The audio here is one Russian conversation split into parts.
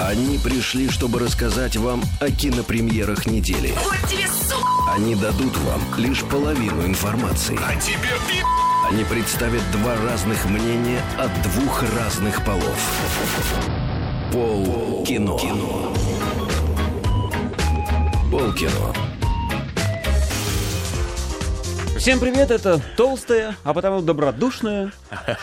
Они пришли, чтобы рассказать вам о кинопремьерах недели. Вот тебе, сука! Они дадут вам лишь половину информации. А тебе пи***! Они представят два разных мнения от двух разных полов. Пол кино. Пол кино. Всем привет, это толстая, а потому добродушная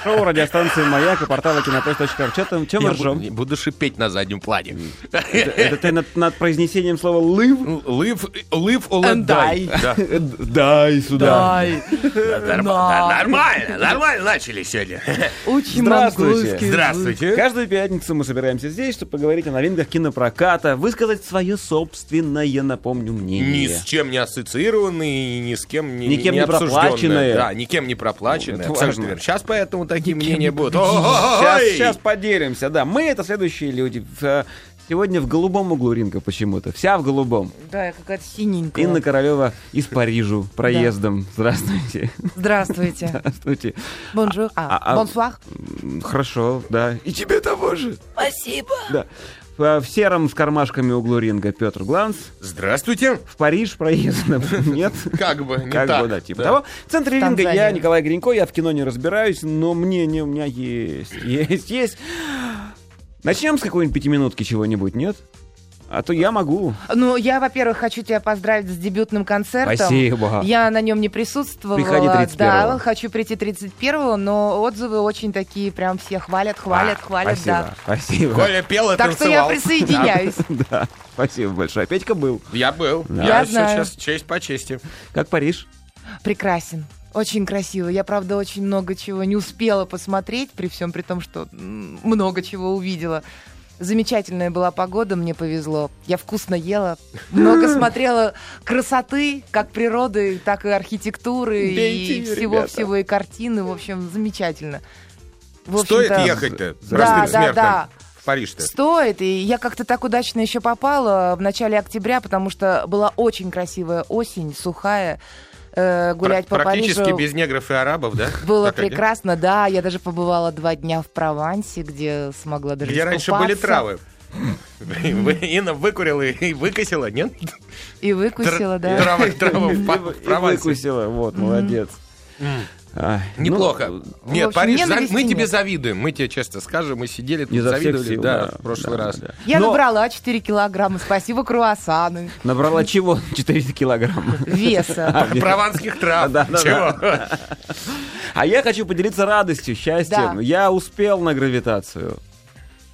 шоу радиостанции «Маяк» и портала кинопоиск.ру. Че там, чем мы Я ржем? буду, буду шипеть на заднем плане. Это, это ты над, над произнесением слова «лыв»? Live, live or let die. Да. Дай сюда. Норм- да, Нормально, нормально начали сегодня. Очень Здравствуйте. Здравствуйте. Каждую пятницу мы собираемся здесь, чтобы поговорить о новинках кинопроката, высказать свое собственное, напомню, мнение. Ни с чем не ассоциированные, и ни с кем не, Никем не. Проплаченные. Да, никем не проплаченные. Это Абсолютно верно. Сейчас поэтому такие мнения будут. Сейчас, сейчас поделимся, да. Мы это следующие люди. Э, Сегодня в голубом углу ринга почему-то. Вся в голубом. Да, я какая-то синенькая. Инна Королева из Парижу проездом. Здравствуйте. Здравствуйте. Здравствуйте. Bonjour. А, А, а- bonsoir. Хорошо, да. И тебе того же. Спасибо. Да. В в сером с кармашками углу ринга Петр Гланс. Здравствуйте. В Париж проездом. Нет? Как бы, не Как так. бы, да, типа того. В центре ринга я. Николай Гринько, я в кино не разбираюсь, но мнение у меня есть. Есть, есть. Начнем с какой-нибудь пятиминутки чего-нибудь, нет? А то я могу. Ну, я, во-первых, хочу тебя поздравить с дебютным концертом. Спасибо. Я на нем не присутствовала. Приходи 31-го. Да, хочу прийти 31-го, но отзывы очень такие, прям все хвалят, хвалят, А, хвалят, Спасибо, да. спасибо. Коля пел и Так что я танцевал. присоединяюсь. Да, спасибо большое. Петька был. Я был. Я сейчас честь по чести. Как Париж? Прекрасен. Очень красиво. Я, правда, очень много чего не успела посмотреть, при всем при том, что много чего увидела. Замечательная была погода, мне повезло. Я вкусно ела, много смотрела красоты, как природы, так и архитектуры, Пейте, и всего-всего, и картины. В общем, замечательно. В Стоит ехать-то Да, простым да, да. в Париж-то? Стоит, и я как-то так удачно еще попала в начале октября, потому что была очень красивая осень, сухая. Э, гулять Пр- по Практически Парижу без негров и арабов, да? было а прекрасно, да. Я даже побывала два дня в Провансе, где смогла даже Где раньше были травы. Вы- Инна выкурила и выкосила, нет? И выкусила, да. Трава, трава в и Провансе. выкусила, вот, молодец. Ай, Неплохо. ну, Нет, общем, Париж, за- мы тебе завидуем. Мы тебе честно скажем, мы сидели, тут завидовали, сил, да, да, в прошлый да, раз. да. Я Но набрала 4 килограмма. Спасибо, круассаны. Набрала чего? 400 килограмм. Веса. Прованских трав. Да, да, Чего? А я хочу поделиться радостью, счастьем. Да. Я успел на гравитацию.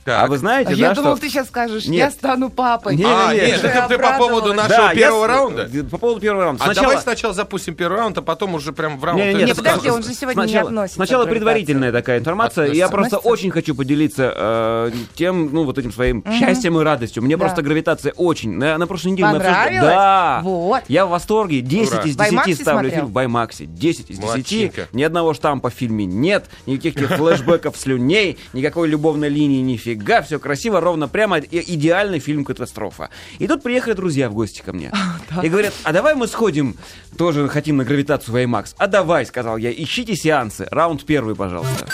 А Так. вы знаете, Я да, думал, что... ты сейчас скажешь, Нет. я стану папой. Не, А, не, нет, не. это ты по поводу нашего Да, я первого с- раунда? По поводу первого раунда. А Сначала... давай сначала запустим первый раунд, а потом уже прям в раунд. Не, не, Не, нет, подожди, он же сегодня не сначала, относится Сначала предварительная такая информация. Относится. Я просто Относится? очень хочу поделиться э, тем, ну, вот этим своим счастьем и радостью. Мне Да. просто гравитация очень. На, на прошлой неделе мы обсуждали-? Да. Вот. Я в восторге. 10 Ура. из В 10 Баймаксе ставлю смотрел? фильм в Баймаксе. 10 из 10. Молодчинка. Ни одного штампа в фильме нет. Никаких тех флешбеков слюней. Никакой любовной линии, нифига. Все красиво, ровно, прямо. Идеальный фильм-катастрофа. И тут приехали друзья в гости ко мне. И говорят, а давай мы сходим, тоже хотим на гравитацию в IMAX. А давай, сказал я, ищите сеансы. Раунд первый, пожалуйста.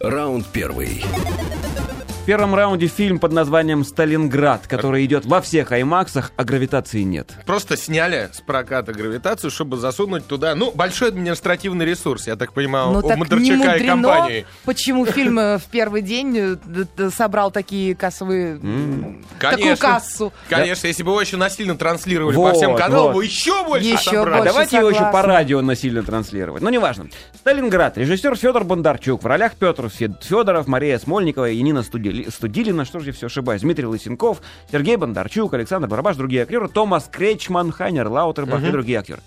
Раунд первый. В первом раунде фильм под названием «Сталинград», который идет во всех аймаксах, а гравитации нет. Просто сняли с проката гравитацию, чтобы засунуть туда, ну, большой административный ресурс, я так понимаю, Ну у так не Мудрачака и мудрено, компании. почему фильм э, в первый день э, собрал такие кассовые... Такую Конечно. кассу. Конечно, если бы его еще насильно транслировали Вот, по всем каналам, вот. бы еще больше Еще собрали. А давайте его еще по радио насильно транслировать. Ну, неважно. «Сталинград». Режиссер Федор Бондарчук. В ролях Петр Федоров, Мария Смольникова и Нина Студили- Студилина. Что же я все ошибаюсь? Дмитрий Лысенков, Сергей Бондарчук, Александр Барабаш, другие актеры. Томас Кречман, Хайнер Лаутербах и другие актеры.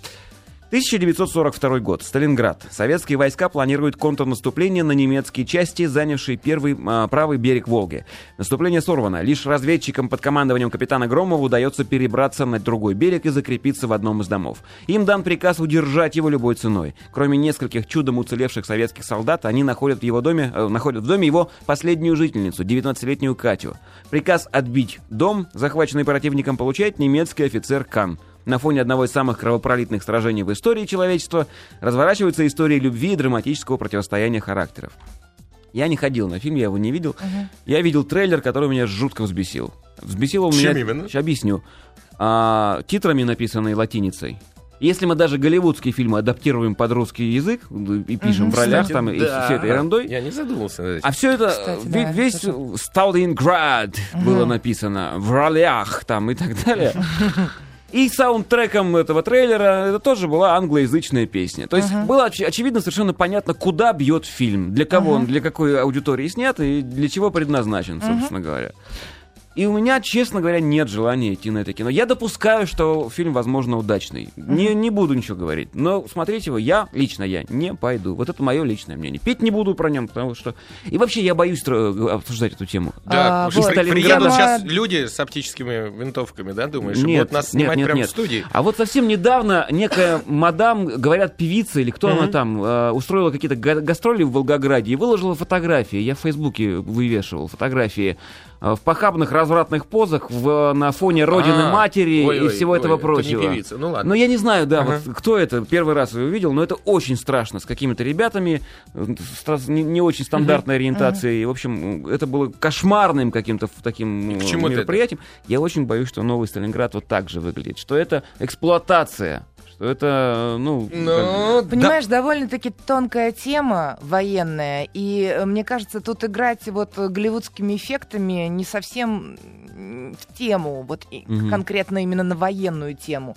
1942 год. Сталинград. Советские войска планируют контрнаступление на немецкие части, занявшие первый а, правый берег Волги. Наступление сорвано. Лишь разведчикам под командованием капитана Громова удается перебраться на другой берег и закрепиться в одном из домов. Им дан приказ удержать его любой ценой. Кроме нескольких чудом уцелевших советских солдат, они находят в его доме, э, находят в доме его последнюю жительницу, 19-летнюю Катю. Приказ отбить дом, захваченный противником, получает немецкий офицер Кан. На фоне одного из самых кровопролитных сражений в истории человечества разворачиваются истории любви и драматического противостояния характеров. Я не ходил на фильм, я его не видел. Мгм. Я видел трейлер, который меня жутко взбесил. Взбесил он меня... Чем именно? Щас объясню. А, титрами написанной латиницей. Если мы даже голливудские фильмы адаптируем под русский язык и пишем Мгм. в ролях Кстати, там и да. все это ерундой, Я не задумался над этим. а все это, Кстати, э, да, ве- весь тоже. Сталинград было написано в ролях там и так далее. И саундтреком этого трейлера это тоже была англоязычная песня. То есть было оч- очевидно совершенно понятно, куда бьет фильм, для кого он, для какой аудитории снят и для чего предназначен, собственно говоря. И у меня, честно говоря, нет желания идти на это кино. Я допускаю, что фильм, возможно, удачный. Не, не буду ничего говорить. Но смотреть его я, лично я, не пойду. Вот это мое личное мнение. Петь не буду про нем, потому что... И вообще я боюсь тро- обсуждать эту тему. Да, А, потому что вот. при- приедут Тема- сейчас люди с оптическими винтовками, да, думаешь, Нет, будут нас нет, снимать нет, прямо нет. в студии. А вот совсем недавно некая мадам, говорят, певица или кто она там, э, устроила какие-то га- гастроли в Волгограде и выложила фотографии. Я в Фейсбуке вывешивал фотографии э, в похабных развратных позах в, на фоне родины А, матери ой, и ой, всего ой, этого это не прочего. певица. Ну ладно. Но я не знаю, да, Ага. вот кто это, первый раз его увидел, но это очень страшно, с какими-то ребятами, э, с не, не очень стандартной ориентацией. И, В общем, это было кошмарным каким-то таким к э, чему мероприятием. Я очень боюсь, что новый Сталинград вот так же выглядит, что это эксплуатация, это, ну... как бы- Ну, да. Понимаешь, довольно-таки тонкая тема военная, и э, мне кажется, тут играть вот голливудскими эффектами не совсем в тему, вот Мгм. конкретно именно на военную тему.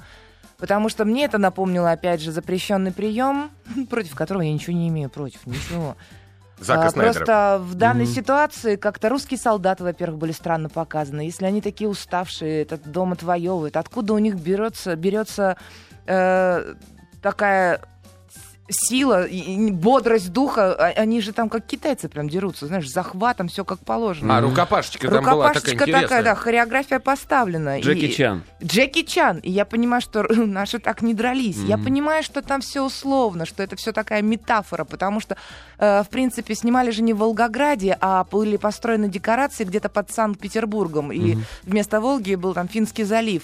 Потому что мне это напомнило, опять же, запрещенный прием, против которого я ничего не имею против, ничего. Зака А, Снайдера. Просто в данной Мгм. ситуации как-то русские солдаты, во-первых, были странно показаны. Если они такие уставшие, этот дом отвоевывают, откуда у них берется, берется э, такая сила, и- бодрость духа, А- они же там как китайцы прям дерутся, знаешь, захватом, все как положено. А, рукопашечка там была такая Рукопашечка такая, интересная. да, хореография поставлена. Джеки И- Чан. Джеки Чан. И я понимаю, что наши так не дрались. Я Мгм. понимаю, что там все условно, что это все такая метафора, потому что, э, в принципе, снимали же не в Волгограде, а были построены декорации где-то под Санкт-Петербургом. И вместо Волги был там Финский залив.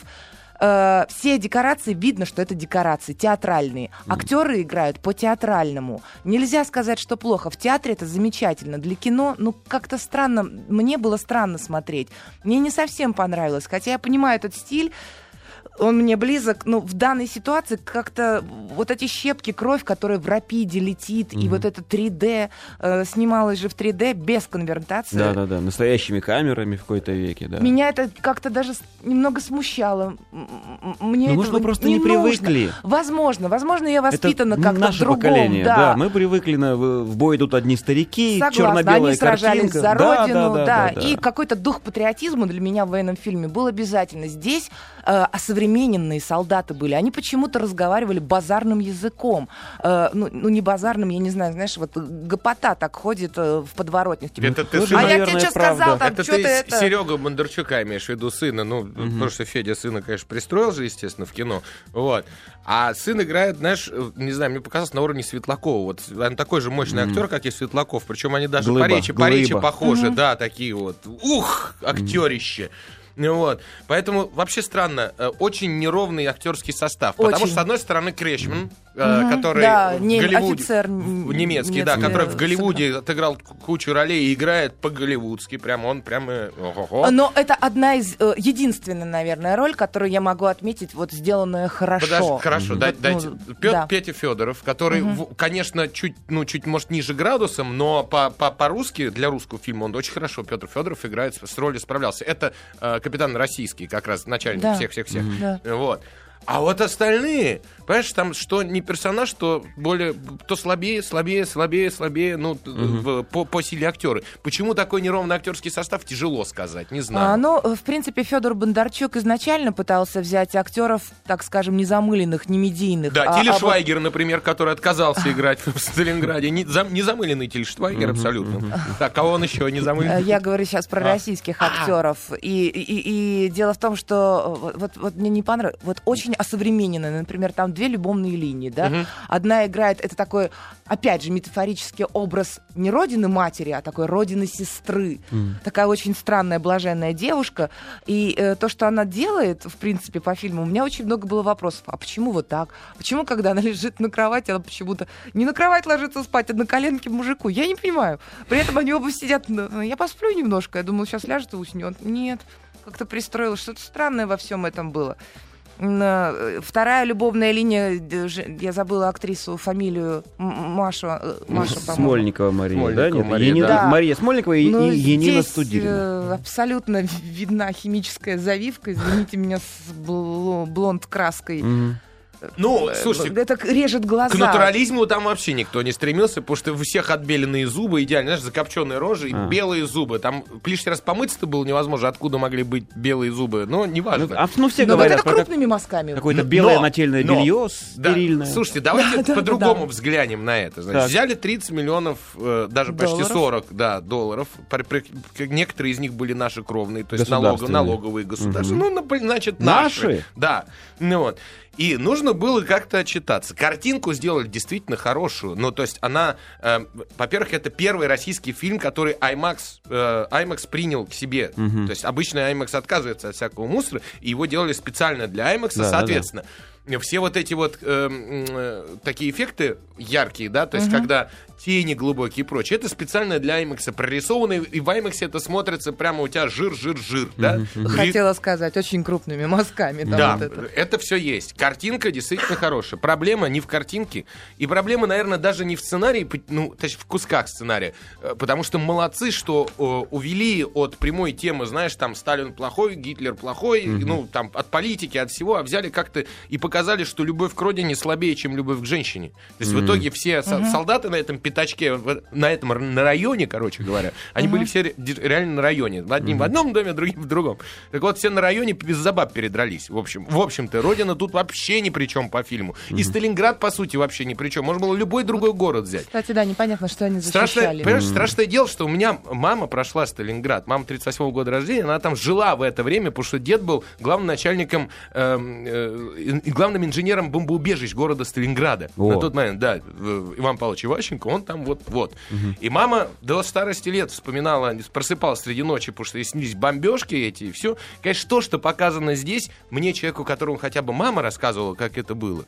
Э, все декорации видно, что это декорации театральные. Актеры играют по театральному. Нельзя сказать, что плохо. В театре это замечательно. Для кино, ну, как-то странно. Мне было странно смотреть. Мне не совсем понравилось. Хотя я понимаю этот стиль. Он мне близок, но в данной ситуации как-то вот эти щепки, кровь, которая в рапиде летит, и вот это 3D, э, снималось же в 3D без конвертации. Да-да-да, настоящими камерами в какой-то веке, да. Меня это как-то даже немного смущало. Мне Ну, может, мы просто не нужно. привыкли. Возможно, возможно, я воспитана это как-то в наше другом. поколение, да. да. Мы привыкли на в в бой идут одни старики, Согласна, черно-белая они сражались картинка. за Да, родину, да, да, да, да, и да. какой-то дух патриотизма для меня в военном фильме был обязательно. Здесь э, осовремененные солдаты были, они почему-то разговаривали базарным языком, Э, ну, ну, не базарным, я не знаю, знаешь, вот гопота так ходит э, в подворотнях. типа, Это ты Тоже, сын- а я тебе наверное, что правда. сказал, там, Это что ты ты это... Серегу Бондарчука имеешь в виду сына, ну, потому что Федя сына, конечно, пристроил же, естественно, в кино, вот. А сын играет, знаешь, э, не знаю, мне показалось, на уровне Светлакова. Вот он такой же мощный актер, как и Светлаков, причем они даже Глыба, по речи, по речи похожи, да, такие вот. Ух, актерище. Ну Вот. Поэтому вообще странно, э, очень неровный актерский состав. Потому Очень. что, с одной стороны, Крешман, Мгм, который да, в не- Голливуде, офицер в- н- немецкий, да, немецкий, который в Голливуде отыграл кучу ролей и играет по-голливудски. Прям он прям... э, ого-го. Но это одна из э, единственная, наверное, роль, которую я могу отметить, вот сделанная хорошо. Подожди, хорошо, дай- Вот, дайте. ну, да. Петя Федоров, который, в- конечно, чуть, ну, чуть, может, ниже градусом, но по- по- по-русски, для русского фильма он очень хорошо, Петр Федоров играет, с, ролью справлялся. Это э, капитан российский, как раз начальник всех-всех-всех. Да. Вот. А вот остальные, понимаешь, там что не персонаж, то более, то слабее, слабее, слабее, слабее, ну, т- в- по, по силе актеры. Почему такой неровный актерский состав, тяжело сказать, не знаю. А, ну, в принципе, Федор Бондарчук изначально пытался взять актеров, так скажем, не замыленных, не медийных. Да, а- Тиль а например, который отказался играть в Сталинграде. Не, зам- не замыленный Тиль Швайгер абсолютно. Так, кого он еще не замыленный? Я говорю сейчас про российских актеров. И, и- и дело в том, что э, вот- вот мне не понравилось. Вот очень осовремененная. Например, там две любовные линии, да. Мгм. Одна играет, это такой, опять же, метафорический образ не родины матери, а такой родины сестры. Такая очень странная, блаженная девушка. И э, то, что она делает, в принципе, по фильму, у меня очень много было вопросов. А почему вот так? Почему, когда она лежит на кровати, она почему-то не на кровать ложится спать, а на коленке мужику? Я не понимаю. При этом они оба сидят, на- я посплю немножко. Я думала, сейчас ляжет и уснет. Нет, как-то пристроилось. Что-то странное во всем этом было. Э, Вторая любовная линия, э, я забыла актрису, фамилию М- Машу, э, Маша, по-моему. Смольникова Мария, Смольникова да? Нет, Мария, Енина- да. Мария Смольникова и, Ну, и Енина здесь, Студилина. э, абсолютно видна химическая завивка. Извините меня с бл- блонд краской. Мгм. Ну, Э, слушайте, это режет глаза. К натурализму там вообще никто не стремился, потому что у всех отбеленные зубы, идеально, знаешь, закопченные рожи и А. белые зубы. Там лишний раз помыться-то было невозможно, откуда могли быть белые зубы, но Ну, неважно. а, ну, все Но вот говорят это про как- крупными мазками. какое-то Но- белое нательное но- белье Да, стерильное. слушайте, давайте Да, да, по-другому да. взглянем на это. Значит, Так. взяли 30 миллионов, э, даже почти Долларов. 40 да, долларов. При- при- к- некоторые из них были наши кровные, то есть налог, Государственные. налоговые государства. Мгм. Ну, значит, Наши? наши. Да. Ну вот. И нужно было как-то отчитаться. Картинку сделали действительно хорошую. Ну, то есть она, э, во-первых, это первый российский фильм, который IMAX, э, IMAX принял к себе. Мгм. То есть обычно IMAX отказывается от всякого мусора, и его делали специально для IMAX, Да, да, да. Все вот эти вот э, м, э, такие эффекты яркие, да, то есть когда тени глубокие и прочее, это специально для IMAX прорисовано, и в IMAX это смотрится прямо у тебя жир, жир, жир, да? Хотела сказать, очень крупными мазками. да, вот это. это. все есть. Картинка действительно хорошая. Проблема не в картинке. И проблема, наверное, даже не в сценарии, ну, точнее, в кусках сценария. Э, Потому что молодцы, что э, увели от прямой темы, знаешь, там, Сталин плохой, Гитлер плохой, ну, там, от политики, от всего, а взяли как-то и показали, что любовь к родине слабее, чем любовь к женщине. То есть в итоге все со- солдаты на этом пятачке, на этом на районе, короче говоря, они были все реально на районе. Одним в одном доме, другим в другом. Так вот, все на районе из-за баб передрались. В общем, в общем-то, Родина тут вообще ни при чем по фильму. И Сталинград, по сути, вообще ни при чем. Можно было любой другой город взять. Кстати, да, непонятно, что они Страшное, защищали. понимаешь, страшное дело, что у меня мама прошла Сталинград. Мама 38 года рождения, она там жила в это время, потому что дед был главным начальником эм, э, и главным инженером бомбоубежищ города Сталинграда. О. На тот момент, да, Иван Павлович Иващенко, он там вот, вот. И мама до старости лет вспоминала, просыпалась среди ночи, потому что ей снились бомбежки эти и все. Конечно, то, что показано здесь, мне, человеку, которому хотя бы мама рассказывала, как это было,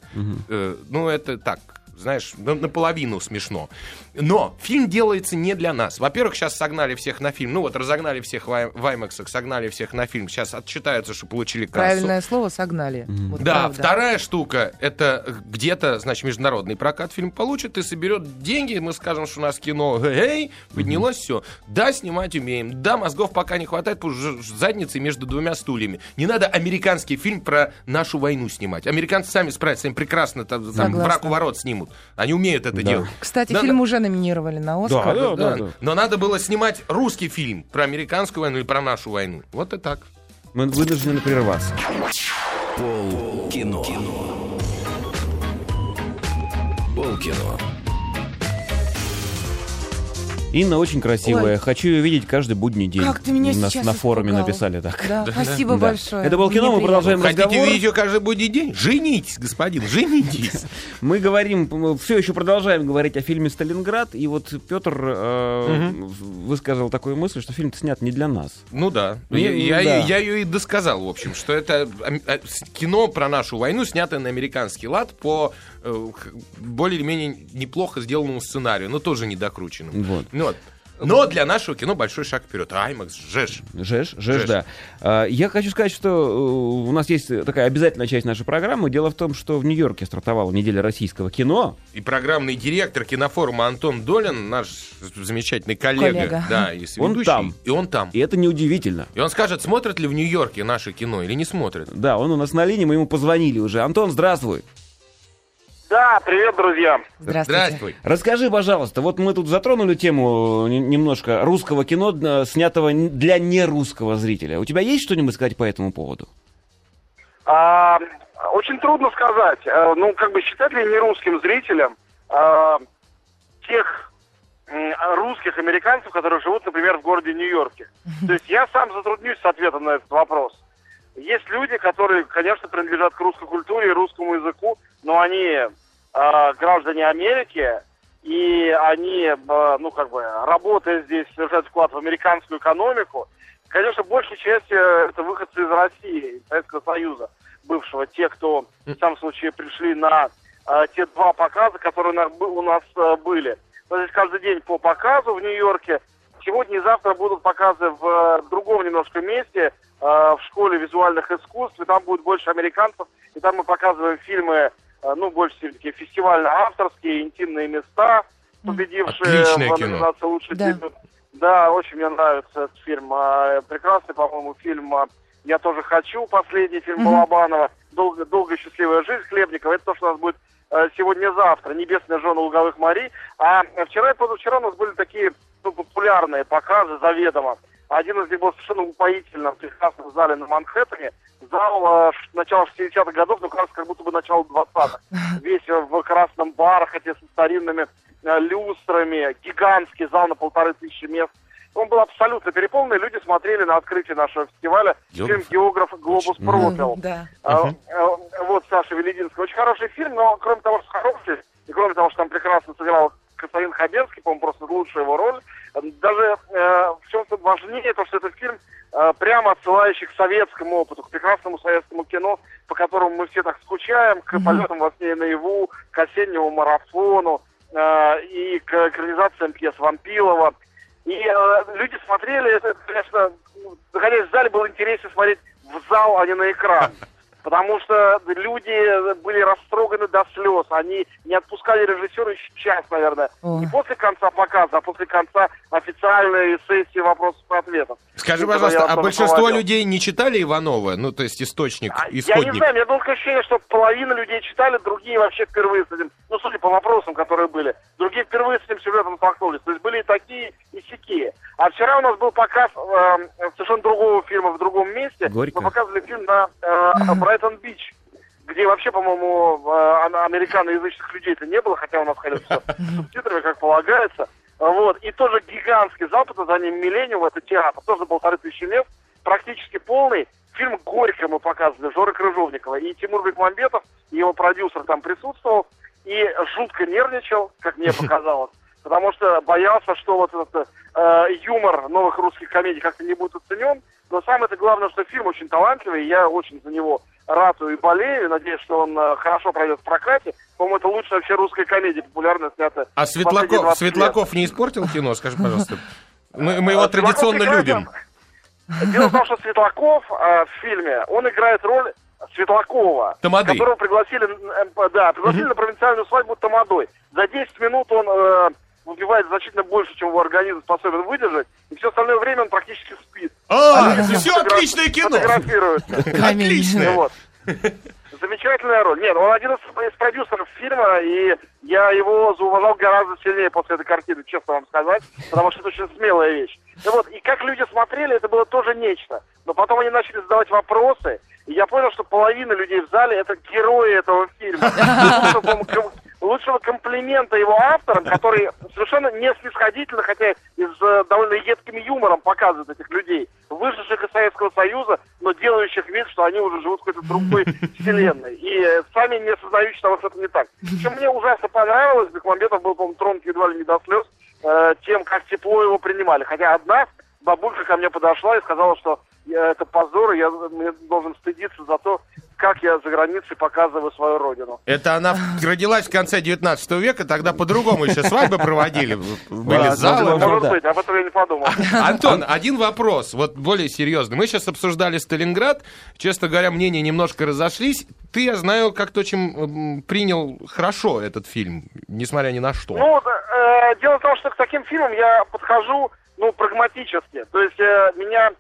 э, ну, это так, знаешь, на- наполовину смешно. Но фильм делается не для нас. Во-первых, сейчас согнали всех на фильм. Ну вот, разогнали всех в, IMAX, согнали всех на фильм. Сейчас отчитаются, что получили кассу. Правильное слово согнали. Вот Да, правда. вторая штука, это где-то, значит, международный прокат фильм получит и соберет деньги, мы скажем, что у нас кино, эй, поднялось все. Да, снимать умеем, да, мозгов пока не хватает, потому что задницы между двумя стульями. Не надо американский фильм про нашу войну снимать. Американцы сами справятся, им прекрасно там, там враг у ворот снимут. Они умеют это Да. делать. Кстати, Надо- фильм уже номинировали на Оскар. Да, да, да. Но надо было снимать русский фильм про американскую войну или про нашу войну. Вот и так. Мы вынуждены прерваться. Пол кино. Пол кино. Инна очень красивая. Ой. Хочу ее видеть каждый будний день. Как ты меня на, сейчас на форуме испугал. написали так. Да, спасибо Да. большое. Это было кино, Мне мы продолжаем приятно. Хотите разговор. видеть ее каждый будний день? Женитесь, господин, женитесь. Мы говорим, все еще продолжаем говорить о фильме «Сталинград», и вот Петр э, высказал такую мысль, что фильм снят не для нас. Ну да. Ну, я, я- да. я ее и досказал, в общем, что это с- кино про нашу войну, снятое на американский лад по э, х- более-менее неплохо сделанному сценарию, но тоже недокрученному. Вот. Вот. Но для нашего кино большой шаг вперед. IMAX, жеш. Жеш, жеш, Жеш. да. А, Я хочу сказать, что э, у нас есть такая обязательная часть нашей программы. Дело в том, что в Нью-Йорке стартовала неделя российского кино. И программный директор кинофорума Антон Долин, наш замечательный коллега, Коллега. да, и Он там. и он там. И это неудивительно. И он скажет, смотрят ли в Нью-Йорке наше кино или не смотрят. Да, он у нас на линии, мы ему позвонили уже. Антон, здравствуй. Да, привет, друзья. Здравствуйте. Здравствуй. Расскажи, пожалуйста, вот мы тут затронули тему э, немножко русского кино, э, снятого для нерусского зрителя. У тебя есть что-нибудь сказать по этому поводу? А, очень трудно сказать. Э, Ну, как бы считать ли не русским зрителям а, тех русских американцев, которые живут, например, в городе Нью-Йорке. То есть я сам затруднюсь с ответом на этот вопрос. Есть люди, которые, конечно, принадлежат к русской культуре и русскому языку, но они э, граждане Америки, и они, э, ну, как бы, работая здесь, совершают вклад в американскую экономику. Конечно, большей частью это выходцы из России, из Советского Союза бывшего, те, кто, в самом случае, пришли на э, те два показа, которые у нас, э, были. То есть каждый день по показу в Нью-Йорке. Сегодня и завтра будут показы в э, другом немножко месте, э, в школе визуальных искусств, и там будет больше американцев, и там мы показываем фильмы, э, ну, больше все-таки фестивально-авторские, интимные места, победившие Отличное в кино. номинации «Лучший Да. дебют». Да, очень мне нравится этот фильм. А, Прекрасный, по-моему, фильм а, «Я тоже хочу», последний фильм Мгм. Балабанова. «Долго, «Долгая счастливая жизнь» Хлебникова. Это то, что у нас будет сегодня-завтра. «Небесная жена луговых морей». А вчера и позавчера у нас были такие ну, популярные показы заведомо. Один из них был совершенно упоительным, в прекрасном зале на Манхэттене. Зал э, начала 60-х годов, но кажется, как будто бы начало 20-х. Весь в красном бархате со старинными э, люстрами, гигантский зал на полторы тысячи мест. Он был абсолютно переполненный, люди смотрели на открытие нашего фестиваля Географ. фильм «Географ Глобус пропил». Да. А, а, Вот Саша Велединский. Очень хороший фильм, но кроме того, что хороший, и кроме того, что там прекрасно сыграл Константин Хабенский, по-моему, просто лучшая его роль, даже э, в чем-то важнее то, что это фильм, э, прямо отсылающий к советскому опыту, к прекрасному советскому кино, по которому мы все так скучаем, к полетам во сне и наяву, к осеннему марафону э, и к экранизациям пьес Вампилова. И э, люди смотрели, это, конечно, находясь в зале, было интереснее смотреть в зал, а не на экран. Потому что люди были растроганы до слез. Они не отпускали режиссера еще час, наверное. О. Не после конца показа, а после конца официальной сессии вопросов и ответов. Скажи, Когда пожалуйста, а большинство проводил. людей не читали Иванова? Ну, то есть источник, А, Я не исходник. знаю, у меня было такое ощущение, что половина людей читали, другие вообще впервые с этим, ну, судя по вопросам, которые были, другие впервые с этим сюжетом столкнулись. То есть были и такие, и сякие. А вчера у нас был показ э, совершенно другого фильма в другом месте. Горько. Мы показывали фильм на э, Брайтон-Бич, где вообще, по-моему, ана- американоязычных людей-то не было, хотя у нас ходят все субтитрами, как полагается. Вот. И тоже гигантский зал под названием «Миллениум», это театр, тоже полторы тысячи мест, практически полный. Фильм «Горько» мы показывали, Жоры Крыжовникова. И Тимур Бекмамбетов, его продюсер там присутствовал, и жутко нервничал, как мне показалось, потому что боялся, что вот этот э, юмор новых русских комедий как-то не будет оценен. Но самое это главное, что фильм очень талантливый, и я очень за него ратую и болею. Надеюсь, что он э, хорошо пройдет в прокате. По-моему, это лучшая вообще русская комедия, популярная, снятая А Светлаков, 20 лет. Светлаков не испортил кино? Скажи, пожалуйста. Мы, мы его традиционно любим. Дело в том, что Светлаков э, в фильме, он играет роль Светлакова, Тамады. которого пригласили, э, да, пригласили на провинциальную свадьбу Тамадой. За 10 минут он э, выпивает значительно больше, чем его организм способен выдержать, и все остальное время он практически спит. А, все фотограф- отличное кино. Отличное. Вот. Замечательная роль. Нет, он один из, из продюсеров фильма, и я его зауважал гораздо сильнее после этой картины, честно вам сказать, потому что это очень смелая вещь. Ну вот, и как люди смотрели, это было тоже нечто. Но потом они начали задавать вопросы, и я понял, что половина людей в зале это герои этого фильма. Лучшего, комплимента его авторам, который совершенно не снисходительно, хотя и с э, довольно едким юмором показывает этих людей, вышедших из Советского Союза, но делающих вид, что они уже живут в какой-то другой вселенной. И э, сами не осознающие того, что это не так. Причем мне ужасно понравилось, Бекмамбетов был, по-моему, тронут едва ли не до слез, э, тем, как тепло его принимали. Хотя одна бабулька ко мне подошла и сказала, что это позор, я мне должен стыдиться за то, как я за границей показываю свою родину. Это она родилась в конце 19 века, тогда по-другому еще свадьбы проводили. Были залы. Может быть, об этом я не подумал. Антон, один вопрос, вот более серьезный. Мы сейчас обсуждали Сталинград. Честно говоря, мнения немножко разошлись. Ты, я знаю, как-то очень м, принял хорошо этот фильм, несмотря ни на что. Ну, э, дело в том, что к таким фильмам я подхожу, ну, прагматически. То есть э, меня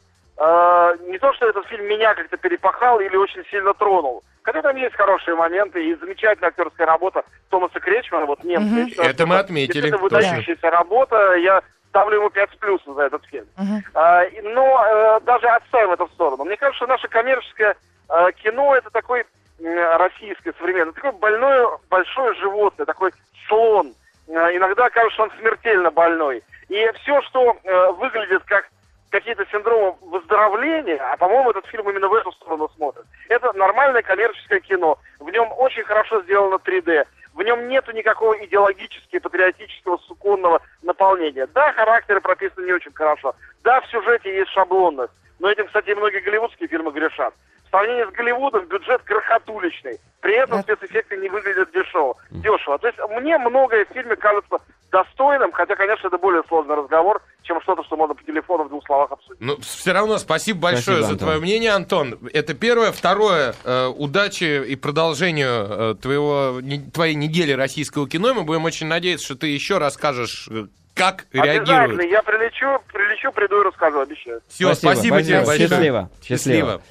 э, не то, что этот фильм меня как-то перепахал или очень сильно тронул. Хотя там есть хорошие моменты и замечательная актерская работа Томаса Кречмана, вот немца. Считаю, Это мы отметили, Это точно. выдающаяся работа. Я ставлю ему 5 с плюсом за этот фильм. Мгм. А, но э, даже отставим это в сторону. Мне кажется, что наше коммерческое э, кино это такой м, российское современное, такое больное большое животное, такой слон. Э, иногда кажется, что он смертельно больной. И все, что э, выглядит как какие-то синдромы выздоровления, а, по-моему, этот фильм именно в эту сторону смотрит. Это нормальное коммерческое кино. В нем очень хорошо сделано 3D. В нем нету никакого идеологически патриотического суконного наполнения. Да, характеры прописаны не очень хорошо. Да, в сюжете есть шаблонность. Но этим, кстати, многие голливудские фильмы грешат. В сравнении с Голливудом бюджет крохотуличный. При этом Это- спецэффекты не выглядят дешево. Дешево. То есть мне многое в фильме кажется достойным, хотя, конечно, это более сложный разговор, чем что-то, что можно по телефону в двух словах обсудить. Ну, все равно спасибо большое Спасибо, за Антон. твое мнение, Антон. Это первое. Второе, э, удачи и продолжению э, твоего, не- твоей недели российского кино. И Мы будем очень надеяться, что ты еще расскажешь, э, как Обязательно. реагируют. Я прилечу, прилечу, приду и расскажу, обещаю. Все, спасибо, тебе большое. Счастливо. Счастливо. Всё,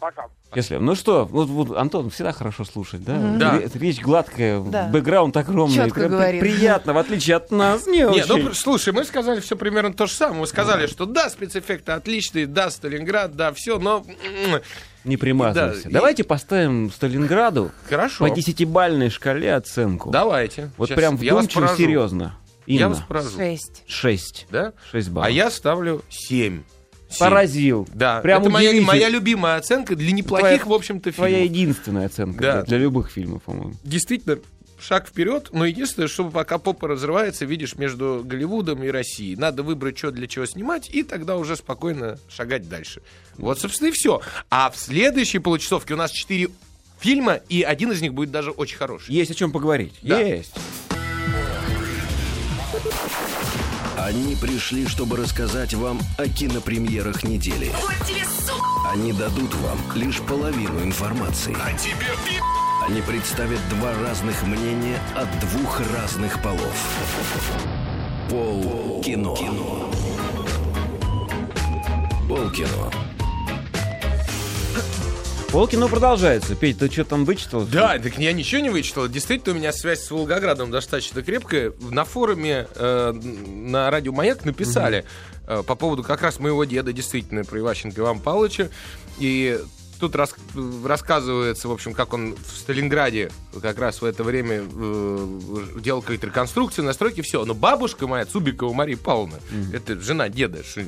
Пока. Счастливо. Ну что, вот, вот Антон всегда хорошо слушать, да? Да. Ре- Речь гладкая, Да. бэкграунд огромный. Прям говорит. Приятно, в отличие от нас, не Не, очень. ну слушай, мы сказали все примерно то же самое. Мы сказали, что да, спецэффекты отличные, да, Сталинград, да, все, но Не примазывайся. Да, и- Давайте поставим Сталинграду хорошо. по десятибальной шкале оценку. Давайте. Вот Щас прям я вдумчиво, серьезно. Я Инна, вас поражу. Шесть. шесть. Да? Шесть баллов. А я ставлю 7. Поразил. Да, Прям это моя, моя любимая оценка для неплохих, Твоя- в общем-то, Твоя фильмов. единственная оценка Да. для, любых фильмов, по-моему. Действительно, шаг вперед, но единственное, что пока попа разрывается, видишь, между Голливудом и Россией. Надо выбрать, что для чего снимать, и тогда уже спокойно шагать дальше. Вот, собственно, и все. А в следующей получасовке у нас 4 фильма, и один из них будет даже очень хороший. Есть о чем поговорить. Да. Есть. Они пришли, чтобы рассказать вам о кинопремьерах недели. Они дадут вам лишь половину информации. Они представят два разных мнения от двух разных полов. Пол кино. Пол кино. Полкино продолжается. Петь, ты что там вычитал? Да, так я ничего не вычитал. Действительно, у меня связь с Волгоградом достаточно крепкая. На форуме э, на радио Маяк написали э, по поводу как раз моего деда, действительно, про Иващенко Ивана Павловича. И тут рас- рассказывается, в общем, как он в Сталинграде как раз в это время э, делал какие-то реконструкции, настройки, все. Но бабушка моя, Цубикова Мария Павловна, это жена деда, что,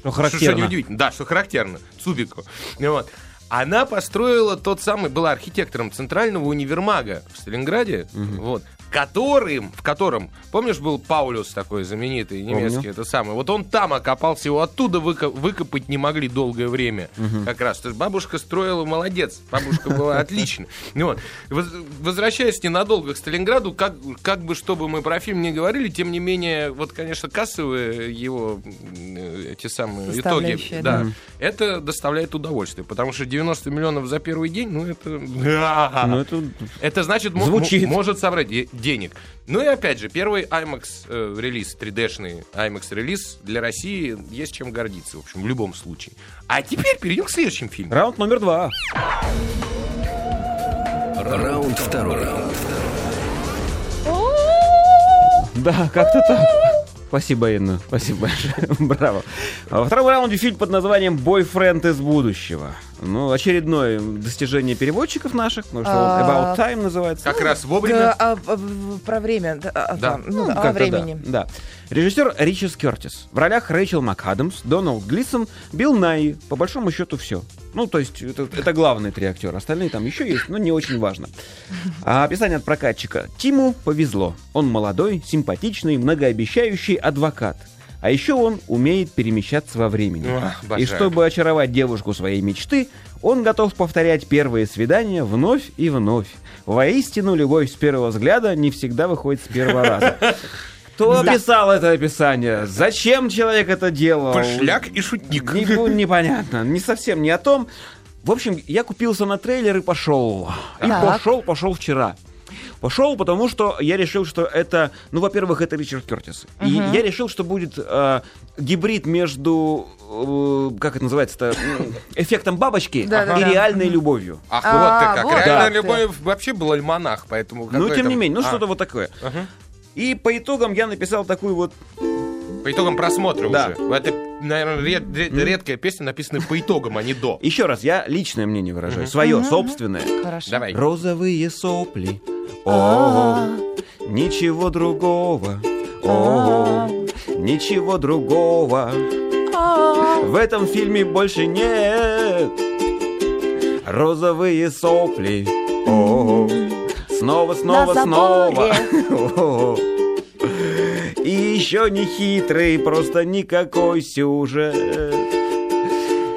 Что характерно. неудивительно. Да, что характерно. Цубикова. Вот. Она построила тот самый, была архитектором центрального универмага в Сталинграде, вот, которым, в котором, помнишь, был Паулюс такой знаменитый, немецкий, это самый, вот он там окопался, его оттуда выко- выкопать не могли долгое время, как раз. То есть бабушка строила молодец, бабушка была отлично. Вот. Воз- Возвращаясь ненадолго к Сталинграду, как, как бы, чтобы мы про фильм не говорили, тем не менее, вот, конечно, кассовые его э, эти самые итоги, да, это доставляет удовольствие, потому что 90 миллионов за первый день, ну это... Ну, это... Это значит, может собрать денег. Ну и опять же, первый IMAX э, релиз, 3D-шный IMAX релиз для России есть чем гордиться, в общем, в любом случае. А теперь перейдем к следующим фильмам. Раунд номер два. Раунд второй. Да, как-то так. Спасибо, Инна. Спасибо большое. Браво. Во втором раунде фильм под названием «Бойфренд из будущего». Ну, очередное достижение переводчиков наших, потому что он А, «About Time» называется. Как раз Да, вовремя. а, а, в- про время. Да, а, Да. ну, да, Как-то о времени. Да, да. Режиссер Ричард Кертис. В ролях Рэйчел МакАдамс, Дональд Глисон, Билл Найи. По большому счету все. Ну, то есть, это, это главные три актера. Остальные там еще есть, но не очень важно. А описание от прокатчика. Тиму повезло. Он молодой, симпатичный, многообещающий адвокат. А еще он умеет перемещаться во времени. Ох, И чтобы очаровать девушку своей мечты, он готов повторять первые свидания вновь и вновь. Воистину, любовь с первого взгляда не всегда выходит с первого раза. Кто описал это описание? Зачем человек это делал? Пошляк и шутник. Не- ну, непонятно. Не совсем не о том. В общем, я купился на трейлер и пошел. И Так. пошел, пошел вчера. Пошел, потому что я решил, что это, ну, во-первых, это Ричард Кертис. И я решил, что будет э, гибрид между, э, как это называется-то, эффектом бабочки и реальной любовью. Ах, А, вот ты как. вот Реально как ты. любовь вообще был альманах, поэтому... Ну, тем не менее, ну, А, что-то вот такое. И по итогам я написал такую вот... По итогам просмотра Да. уже. Это, наверное, ред- ред- редкая песня, написанная по итогам, а не до. Еще раз, я личное мнение выражаю, свое, собственное. Хорошо. Давай. Розовые сопли. О, ничего другого. О, ничего другого. В этом фильме больше нет розовые сопли. О, Снова, снова, снова. И еще не хитрый, просто никакой сюжет.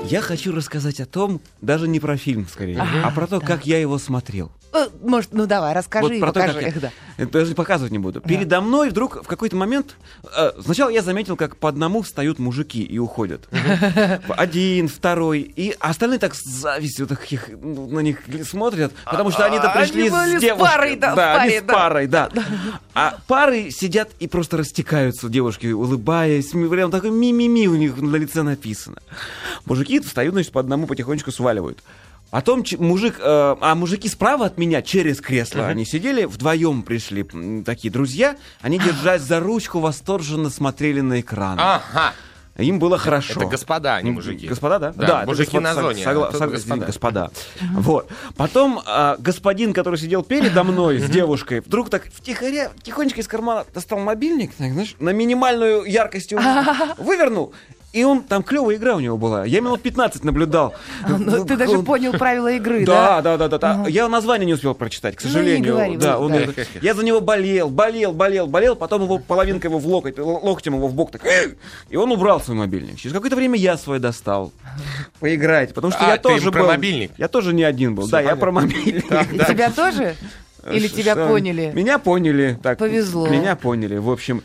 Я хочу рассказать о том, даже не про фильм, скорее, а про то, как я его смотрел. Э, Может, ну давай, расскажи Вот про то, покажи. как я- да. Даже показывать не буду. Передо мной вдруг в какой-то момент... э, сначала я заметил, как по одному встают мужики и уходят. Один, второй. И остальные так с завистью так их, ну, на них смотрят, потому что они-то А, пришли они были с с девушкой. парой, да, в они паре, с да. парой, да. А пары сидят и просто растекаются, девушки, улыбаясь. Прям такой ми-ми-ми у них на лице написано. Мужики встают, значит, по одному потихонечку сваливают. Потом мужик, э, а мужики справа от меня через кресло, они сидели, вдвоем пришли такие друзья, они держась за ручку, восторженно смотрели на экран. Ага. Им было хорошо. Это господа, а не мужики. Господа, да? Да, это мужики господа, на зоне, согла- а сог- господа. господа. Вот. Потом а, господин, который сидел передо мной с девушкой, вдруг так втихаря, тихонечко из кармана достал мобильник, так, знаешь, на минимальную яркость его вывернул. И он, там клевая игра у него была. Я минут 15 наблюдал. Ну, ты даже понял правила игры, Да, да? да, да, да. Я название не успел прочитать, к Ну, сожалению. говори, да, он, я за него болел, болел, болел, болел, потом его половинка его в локоть, локтем его в бок так, «Эй!» и он убрал свой мобильник. Через какое-то время я свой достал поиграть, потому что А, я ты тоже про был. мобильник? Я тоже не один был. Да, я про мобильник. И тебя тоже? Или Ш- тебя что? поняли? Меня поняли. Так, Повезло. Меня поняли. В общем,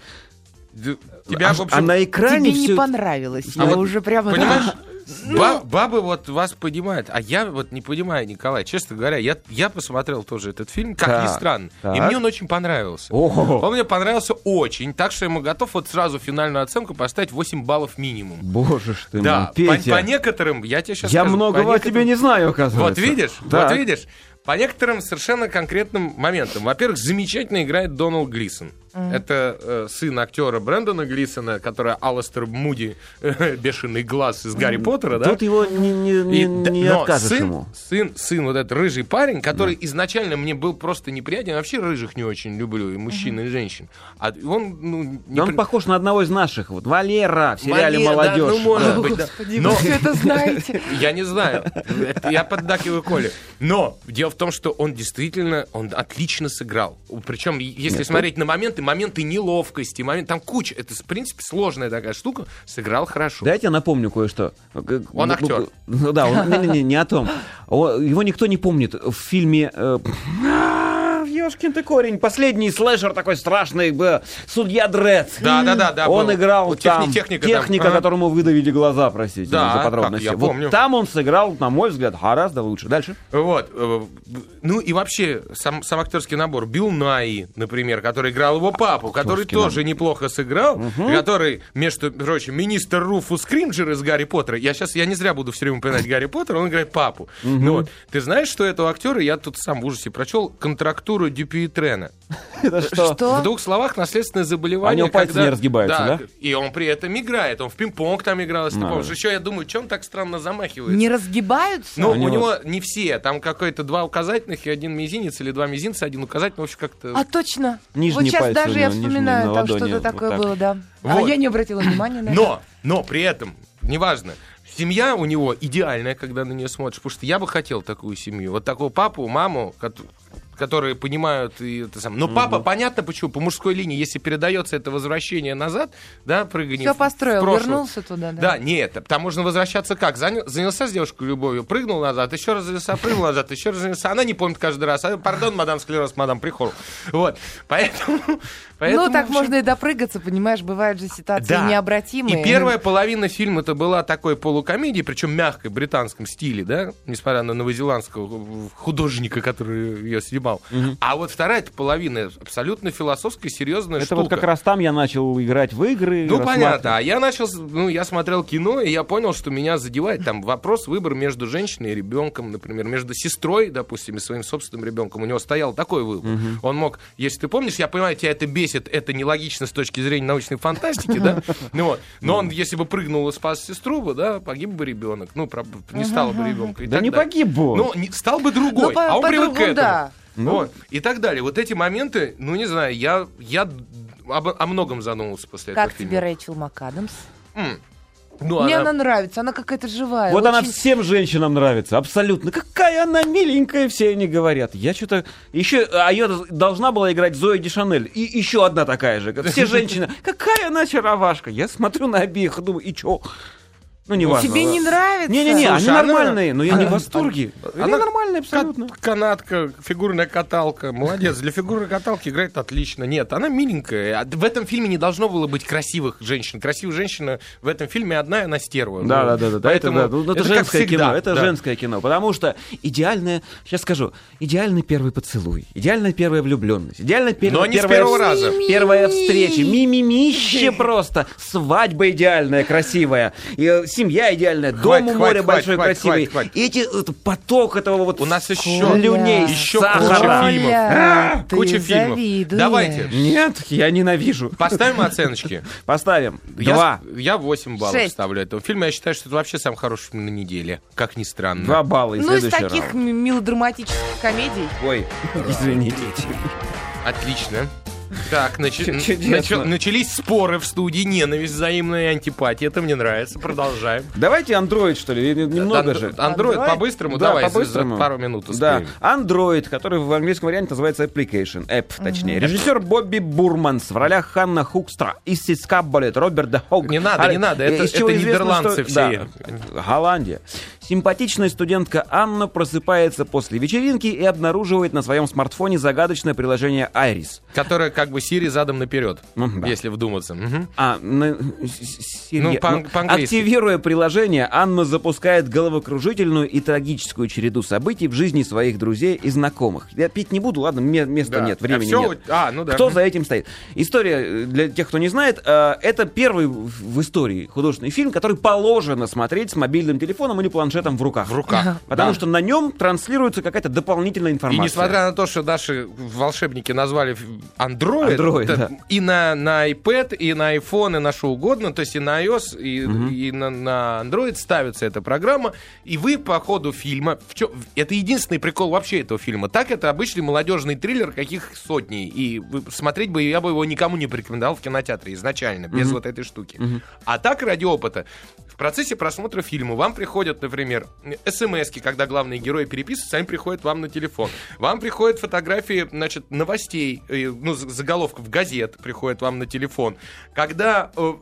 Тебя, а, в а общем, на экране Тебе не всё- понравилось. А Я вот, уже прямо... Понимаешь? Ну. ба- бабы вот вас понимают, а я вот не понимаю, Николай. Честно говоря, я, я посмотрел тоже этот фильм, как ни Так, странно. И так. мне он очень понравился. Ого. Он мне понравился очень, так что я ему готов вот сразу финальную оценку поставить 8 баллов минимум. Боже ж ты Да, мой, по, Петя. по некоторым, я тебе сейчас я скажу, многого по о тебе не знаю, оказывается. Вот видишь, Так. вот видишь. По некоторым совершенно конкретным моментам. Во-первых, замечательно играет Доналд Глисон. Это э, сын актера Брэндона Глисона, который Алластер Муди, э, бешеный глаз из Гарри Поттера, да? Тут его не, не, не, И не но откажешь сын, ему. Сын, сын, вот этот рыжий парень, который изначально мне был просто неприятен. Я вообще рыжих не очень люблю, и мужчин, и женщин. А он, ну, не он при- похож на одного из наших. Вот Валера в сериале Валера, да, «Молодежь». ну, может Да. быть, да. Господи, Но- вы все это знаете. Я не знаю. Я поддакиваю Коле. Но дело в том, что он действительно, он отлично сыграл. Причем, если смотреть на моменты, моменты неловкости, момент, там куча, это, в принципе, сложная такая штука, сыграл хорошо. Дайте я напомню кое-что. Он ну, актер. Ну да, он- не-не-не, не о том. О, Его никто не помнит. В фильме... э, Ёшкин ты корень. Последний слэшер такой страшный. б, Судья Дредд. Да, да, да, да, Он был. играл Вот техни- там. техника там. техника, Ага. которому выдавили глаза, простите Да, за подробности. я Вот помню. там он сыграл, на мой взгляд, гораздо лучше. Дальше. Вот. э, Ну и вообще, сам, сам актерский набор. Билл Най, например, который играл его папу, который Актерский тоже неплохо сыграл, который, между прочим, министр Руфус Скримджер из Гарри Поттера. Я сейчас, я не зря буду все время упоминать Гарри Поттера, он играет папу. Ну вот. Ты знаешь, что этого актера, я тут сам в ужасе прочел, контрактуру Дюпюитрена. Это что? Что? В двух словах, наследственное заболевание. У него пальцы когда- не разгибаются, да? И он при этом играет. Он в пинг-понг там играл, если ты А, помнишь. да. Еще я думаю, что он так странно замахивается. Не разгибаются? Ну, У у него- него не все. Там какой-то два указательных и один мизинец, или два мизинца, один указательный. В общем, как-то... А точно. Нижние вот сейчас даже я вспоминаю, на там ладони, что-то вот такое так. было, да. А я не обратила внимания на это. Но, но при этом, неважно, семья у него идеальная, когда на нее смотришь, потому что я бы хотел такую семью. Вот такого папу, маму, которые понимают и это самое. Но папа, понятно почему, по мужской линии, если передается это возвращение назад, да, прыгание Все в- в построил, прошлое. вернулся туда, да. Да, нет, там можно возвращаться как? Заня- занялся с девушкой любовью, прыгнул назад, еще раз занялся, прыгнул назад, еще раз занялся. Она не помнит каждый раз. А, пардон, мадам склероз, мадам прихор. Вот. Поэтому... поэтому, ну, так общем, можно и допрыгаться, понимаешь, бывают же ситуации да. необратимые. И первая половина фильма это была такой полукомедией, причем мягкой, британском стиле, да, несмотря на новозеландского художника, который ее снимал. А вот вторая эта половина абсолютно философская, серьезная Это штука. вот как раз там я начал играть в игры. Ну, понятно. А я начал, ну, я смотрел кино, и я понял, что меня задевает там вопрос, выбор между женщиной и ребенком, например, между сестрой, допустим, и своим собственным ребенком. У него стоял такой выбор. Он мог, если ты помнишь, я понимаю, тебя это бесит, это нелогично с точки зрения научной фантастики, да? Ну вот. Но он, если бы прыгнул и спас сестру бы, да, погиб бы ребенок. Ну, не стало бы ребенка. и Да не погиб бы. Ну, стал бы другой. Ну, по- а он привык к этому. Ну. Вот. И так далее. Вот эти моменты, ну, не знаю, я, я об- о многом задумался после Как этого фильма. тебе Рэйчел МакАдамс? Ну, Мне она- она нравится, она какая-то живая. Вот она очень- всем женщинам нравится, абсолютно. Какая она миленькая, все они говорят. Я что-то... Еще... А ее должна была играть Зоя Дешанель. И еще одна такая же. Все женщины. Какая она очаровашка. Я смотрю на обеих и думаю, и чё? Ну, не важно. Тебе не нравится? Не-не-не, они Слушай, она- нормальные, но я не в восторге. Они она- нормальные абсолютно. Кат- канатка, фигурная каталка. Молодец. Для фигурной каталки играет отлично. Нет, она миленькая. А В этом фильме не должно было быть красивых женщин. Красивая женщина в этом фильме одна, и она стерва. Да, да, да, да, да. поэтому это, да. Ну, это как женское всегда, кино. Это да. женское кино. Потому что идеальное, сейчас скажу, идеальный первый поцелуй, идеальная первая влюбленность, идеальная пер- Но не с первая, первого вс- раза. первая встреча, мимимище просто, свадьба идеальная, красивая, и, э, семья идеальная, дом Хватит, у моря хватит, большой, хватит, красивый. хватит, хватит. И эти, это поток этого вот У нас еще- слюней, еще сахара. куча фильмов. Ты Куча фильмов. завидуешь. Давайте. Нет, я ненавижу. Поставим оценочки. Поставим. Я, Два. я 8 баллов Шесть. ставлю этому фильму. Я считаю, что это вообще самый хороший фильм на неделе. Как ни странно. Два балла. И Ну, из таких раунд. мелодраматических комедий. Ой, извините. Отлично. Так, Чудесно. начи- начались споры в студии, ненависть, взаимная антипатия. Это мне нравится. Продолжаем. Давайте андроид, что ли? Немного же. Андроид Android? по-быстрому, Да, давай, за- по-быстрому. за пару минут Да. Android, который в английском варианте называется Application, App, точнее. Режиссер Бобби Бурманс в ролях Ханна Хукстра, Иссис Каббалет, Роберт Де Хог. Не надо, А, не надо, это- нидерландцы все. Голландия. Симпатичная студентка Анна просыпается после вечеринки и обнаруживает на своем смартфоне загадочное приложение Iris. Которая как бы Сири задом наперед, Мгм, да. если вдуматься. Мгм. А, на- с- Ну, по- ну, по-английски. активируя приложение, Анна запускает головокружительную и трагическую череду событий в жизни своих друзей и знакомых. Я пить не буду, ладно, ме- места Да. нет, А времени всё нет. вот- А, ну да. Кто за этим стоит? История, э, для тех, кто не знает, э, это первый в истории художественный фильм, который положено смотреть с мобильным телефоном или планшетом в руках. В руках. Потому Да. что на нем транслируется какая-то дополнительная И информация. несмотря на то, что наши волшебники назвали Android, Android, это да. и на, на iPad, и на iPhone, и на что угодно, то есть и на iOS, и, и на, на Android ставится эта программа, и вы по ходу фильма, в чё- это единственный прикол вообще этого фильма, так это обычный молодежный триллер, каких сотни, и вы- смотреть бы я бы его никому не порекомендовал в кинотеатре изначально, без вот этой штуки. А так ради опыта. В процессе просмотра фильма вам приходят, например, смс когда главные герои переписываются, они приходят вам на телефон. Вам приходят фотографии, значит, новостей, э, ну, заголовков газет приходят вам на телефон. Когда э,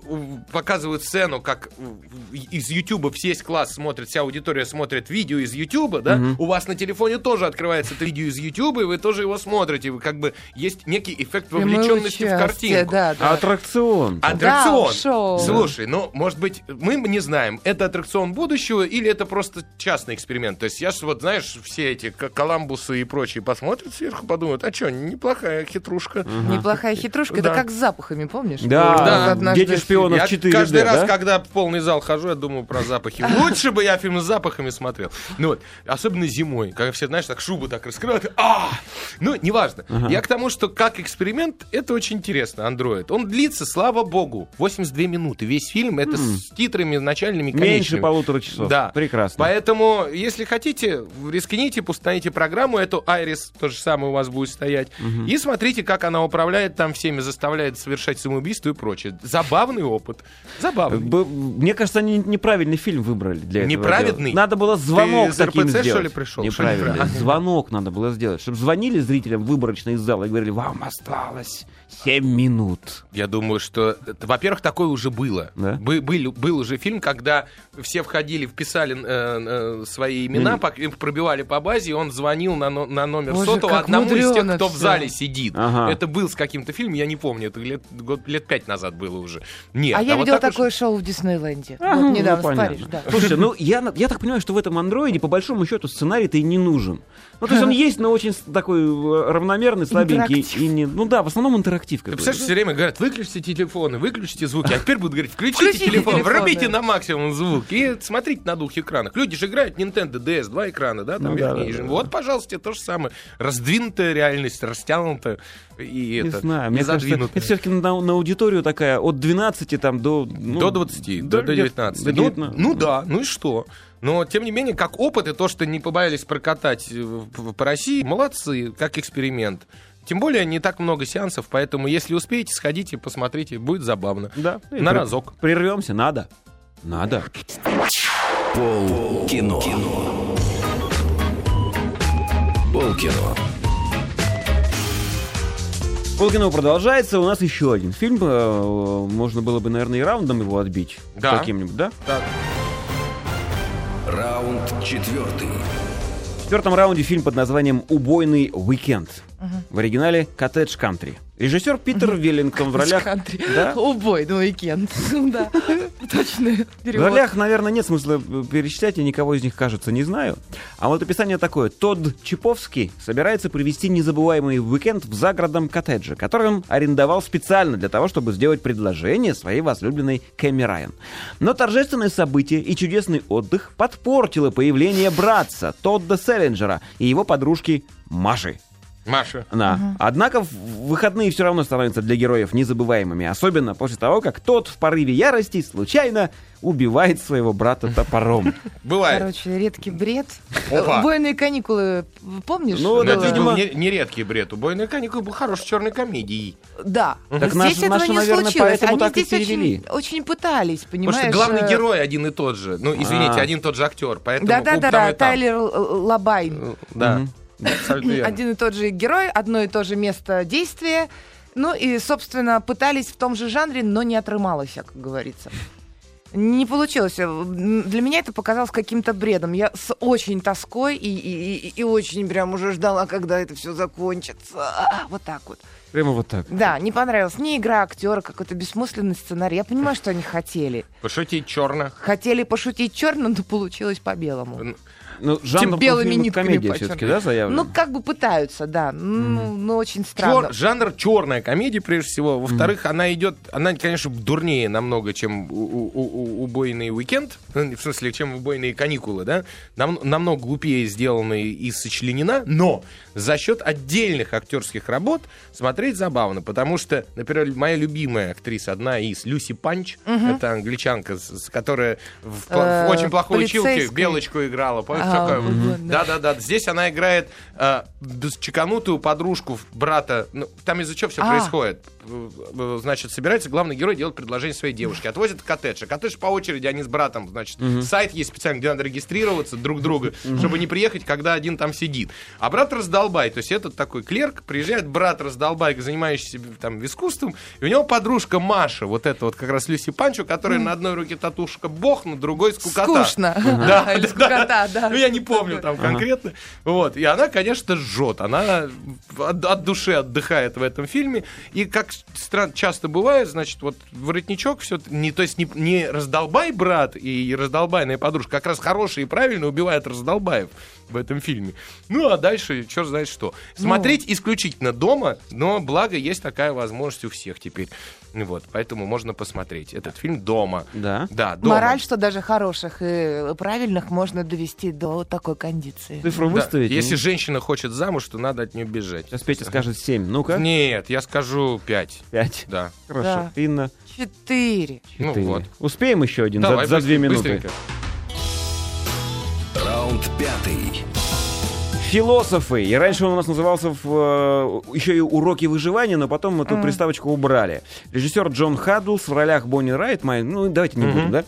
показывают сцену, как э, из Ютуба весь класс смотрит, вся аудитория смотрит видео из Ютуба, да, у вас на телефоне тоже открывается это видео из Ютуба, и вы тоже его смотрите. Вы как бы есть некий эффект вовлеченности в картинку. Да, да. Аттракцион. Аттракцион. Да, шоу. Слушай, ну, может быть, мы не знаем, это аттракцион будущего или это просто частный эксперимент. То есть я вот, знаешь, все эти Коламбусы и прочие посмотрят сверху, подумают, а что, неплохая хитрушка. Неплохая хитрушка. Да. Это как с запахами, помнишь? Да, Да. Дети шпионов Я 4 каждый раз, да? когда в полный зал хожу, я думаю про запахи. Лучше бы я фильм с запахами смотрел. Ну вот, особенно зимой, когда все, знаешь, так шубу так раскрывают. А! Ну, неважно. Я к тому, что как эксперимент, это очень интересно, Android. Он длится, слава богу, 82 минуты. Весь фильм это с титрами начальными и Меньше конечными. полутора часов. Да. Прекрасно. Поэтому, если хотите, рискните, установите программу, эту Iris, то же самое у вас будет стоять, и смотрите, как она управляет там всеми, заставляет совершать самоубийство и прочее. Забавный опыт. Забавный. Б- Мне кажется, они неправильный фильм выбрали для этого. Неправедный? дела. Надо было звонок Ты таким РПЦ, что сделать. ли, пришел? Неправильный. Что? Звонок надо было сделать. Чтобы звонили зрителям выборочно из зала и говорили, вам осталось 7 минут. Я думаю, что, во-первых, такое уже было. Да? Бы- был, был уже фильм, когда все входили, вписали э, э, свои имена, их пробивали по базе, и он звонил на, на номер Боже, сотового как одному из тех, кто в всё. зале сидит. Ага. Это был с каким-то фильмом, я не помню, это лет, год, лет пять назад было уже. Нет, А я вот видела так уж- такое шоу в Диснейленде. Ага, Вот ну, недавно в понятно. Париж, да. Слушайте, ну я, я так понимаю, что в этом андроиде по большому счету сценарий-то и не нужен. Ну, то есть он есть, но очень такой э, равномерный, слабенький. Интерактив. И не, ну да, в основном интерактив. Ты представляешь, все время говорят, выключите телефоны, выключите звуки, а теперь будут говорить, включите, Включите телефон, телефоны. врубите на максимум звук и смотрите на двух экранах. Люди же играют Nintendo DS, два экрана, да, там Ну да, верхний да, и да. Вот, пожалуйста, то же самое. Раздвинутая реальность, растянутая и Не это, знаю, и мне кажется, задвинутая. это все-таки на, на аудиторию такая от 12 там до... ну, до 20, до до, до где-то 19. до Ну, 19. ну да, ну и что? Но, тем не менее, как опыт и то, что не побоялись прокатать э, по России, молодцы, как эксперимент. Тем более, не так много сеансов, поэтому, если успеете, сходите, посмотрите, будет забавно. Да. На разок. Прервемся, надо. Надо. Пол кино. Пол кино. Полкино продолжается. У нас еще один фильм. Э, Можно было бы, наверное, и раундом его отбить. Да. Каким-нибудь, да? Так. Раунд четвертый. В четвертом раунде фильм под названием «Убойный уикенд». В оригинале «Коттедж Кантри». Режиссер Питер Веллингтон в ролях... Кантри. Да? Убой, ну уикенд. Да, точно. В ролях, наверное, нет смысла э, перечислять, я никого из них, кажется, не знаю. А вот описание такое. Тодд Чиповский собирается провести незабываемый уикенд в загородном коттедже, который он арендовал специально для того, чтобы сделать предложение своей возлюбленной Кэмми Райан. Но торжественное событие и чудесный отдых подпортило появление братца Тодда Селлинджера и его подружки Маши. Маша. Да. Однако в- выходные все равно становятся для героев незабываемыми, особенно после того, как тот в порыве ярости случайно убивает своего брата топором. Бывает. Короче, редкий бред. Опа. Убойные каникулы, помнишь? Ну, это видимо- не, не редкий бред. Убойная каникулы был хорошей черной комедией. Да. Так Здесь этого не случилось. Они здесь очень, очень пытались, Потому понимаешь? что главный э, герой один и тот же. Ну, извините, А. один и тот же актер. Поэтому Да-да-да. Тайлер Лабайн. Да. Один и тот же герой, одно и то же место действия. Ну и, собственно, пытались в том же жанре, но не отрымалось, как говорится. Не получилось. Для меня это показалось каким-то бредом. Я с очень тоской и, и- и- и очень прям уже ждала, когда это все закончится. А, Вот так вот. Прямо вот так. Да, не понравилась ни игра актера, какой-то бессмысленный сценарий. Я понимаю, что они хотели. Пошутить черно. Хотели пошутить черно, но получилось по-белому. Ну, жанр белыми нитками комедия все-таки, да, заявлено? Ну, как бы пытаются, да. Ну, ну, очень странно. Чер- жанр черная комедия, прежде всего. Во-вторых, она идет, она, конечно, дурнее намного, чем у- у- у- убойный уикенд, Ну, в смысле, чем убойные каникулы, да, Нам- намного глупее сделана и сочленена, но за счет отдельных актерских работ смотреть забавно, потому что, например, моя любимая актриса, одна из, Люси Панч, это англичанка, которая в, пла- в Э, очень плохой училке белочку играла, помните, А. Да-да-да, здесь она играет э, чеканутую подружку брата. Ну, там из-за чего все А. происходит? Значит, собирается главный герой делать предложение своей девушке. Отвозит в коттедж. А коттедж по очереди, они с братом. Значит, сайт есть специально, где надо регистрироваться друг друга, чтобы не приехать, когда один там сидит. А брат раздолбай. То есть этот такой клерк, приезжает брат раздолбай, занимающийся там искусством, и у него подружка Маша, вот это вот как раз Люси Панчо, которая на одной руке татушка бог, на другой скукота. Скучно. Да, да, скукота, да. Ну, я не помню там конкретно. Вот. И она, конечно, жжет. Она от, от души отдыхает в этом фильме. И как стран, часто бывает, значит, вот воротничок все не, то есть не, не раздолбай брат и раздолбайная подружка, как раз хороший и правильно убивает раздолбаев в этом фильме. Ну, а дальше черт знает что. Смотреть исключительно дома, но благо есть такая возможность у всех теперь. Ну Вот, поэтому можно посмотреть этот фильм дома. Да. Да, дома. Мораль, что даже хороших и правильных можно довести до такой кондиции. Цифру Да. выставить? Если Ну, женщина хочет замуж, то надо от нее бежать. Сейчас Петя скажет 7. Ну-ка. Нет, я скажу 5. 5. Да. Хорошо. Да. Инна. Четыре. Ну четыре. вот. Успеем еще один за- Давай, за, две быстренько, минуты. быстренько. Раунд пятый. Философы. И раньше он у нас назывался в, э, еще и уроки выживания, но потом мы эту приставочку убрали. Режиссер Джон Хаддлс в ролях Бонни Райт. Май- Ну, давайте не будем, да?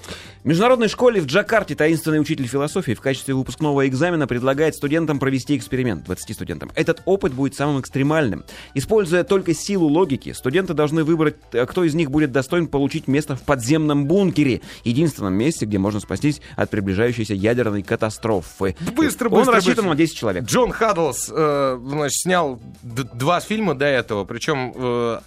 В международной школе в Джакарте таинственный учитель философии в качестве выпускного экзамена предлагает студентам провести эксперимент, 20 студентам. Этот опыт будет самым экстремальным. Используя только силу логики, студенты должны выбрать, э, кто из них будет достоин получить место в подземном бункере, единственном месте, где можно спастись от приближающейся ядерной катастрофы. Быстро, Он быстро, рассчитан быстро. на 10 человек. Джон Хаддлс э, значит, снял два фильма до этого, причем э,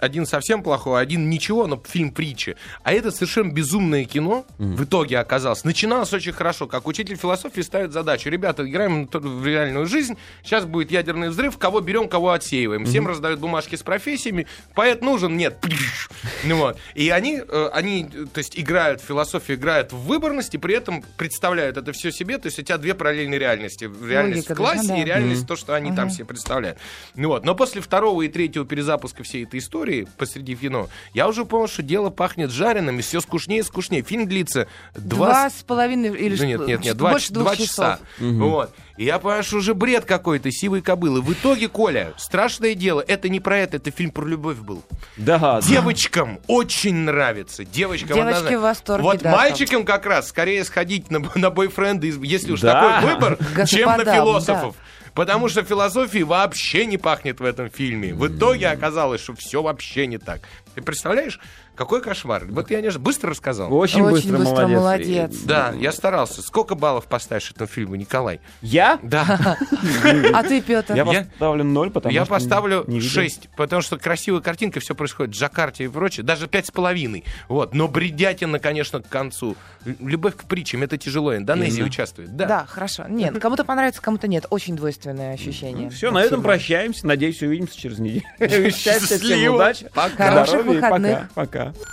один совсем плохой, один ничего, но фильм притчи. А это совершенно безумное кино в итоге оказалось. Начиналось очень хорошо, как учитель философии ставит задачу. Ребята, играем в реальную жизнь, сейчас будет ядерный взрыв, кого берем, кого отсеиваем. Всем раздают бумажки с профессиями, поэт нужен? Нет. Ну вот. И они, э, они, то есть, играют в философию, играют в выборность, и при этом представляют это все себе, то есть у тебя две параллельные реальности. Реальность Логика в классе да. и реальность то, что они там себе представляют. Ну вот. Но после второго и третьего перезапуска всей этой истории посреди кино, я уже понял, что дело пахнет жареным, и все скучнее и скучнее. Фильм длится два, Два с половиной или ну, нет, нет, нет, два, больше два часов. часа. Вот. И я понимаю, что уже бред какой-то, сивые кобылы. В итоге, Коля, страшное дело, это не про это, это фильм про любовь был. Да, да. Девочкам очень нравится. Девочкам Девочки однозначно. в восторге, Вот да, мальчикам как раз скорее сходить на, на бойфренда, если уж Да. такой выбор, чем на философов. Потому что философии вообще не пахнет в этом фильме. В итоге оказалось, что все вообще не так. Ты представляешь, какой кошмар. Вот я не быстро рассказал. Очень, Очень быстро, быстро, молодец. молодец. Да, я старался. Сколько баллов поставишь этому фильму, Николай? Я? Да, А ты, Петр? Я поставлю ноль, потому я поставлю. 6, потому что красивая картинка, все происходит в Джакарте и прочее, даже пять с половиной. Вот, но бредятина, конечно, к концу. Любовь к притчам, это тяжело. Индонезия участвует. Да. Да, хорошо. Нет, кому-то понравится, кому-то нет. Очень двойственное ощущение. Все, на этом прощаемся. Надеюсь, увидимся через неделю. Счастья, всем Счастливо. удачи. Пока. Хороших здоровья и выходных. Пока. Пока.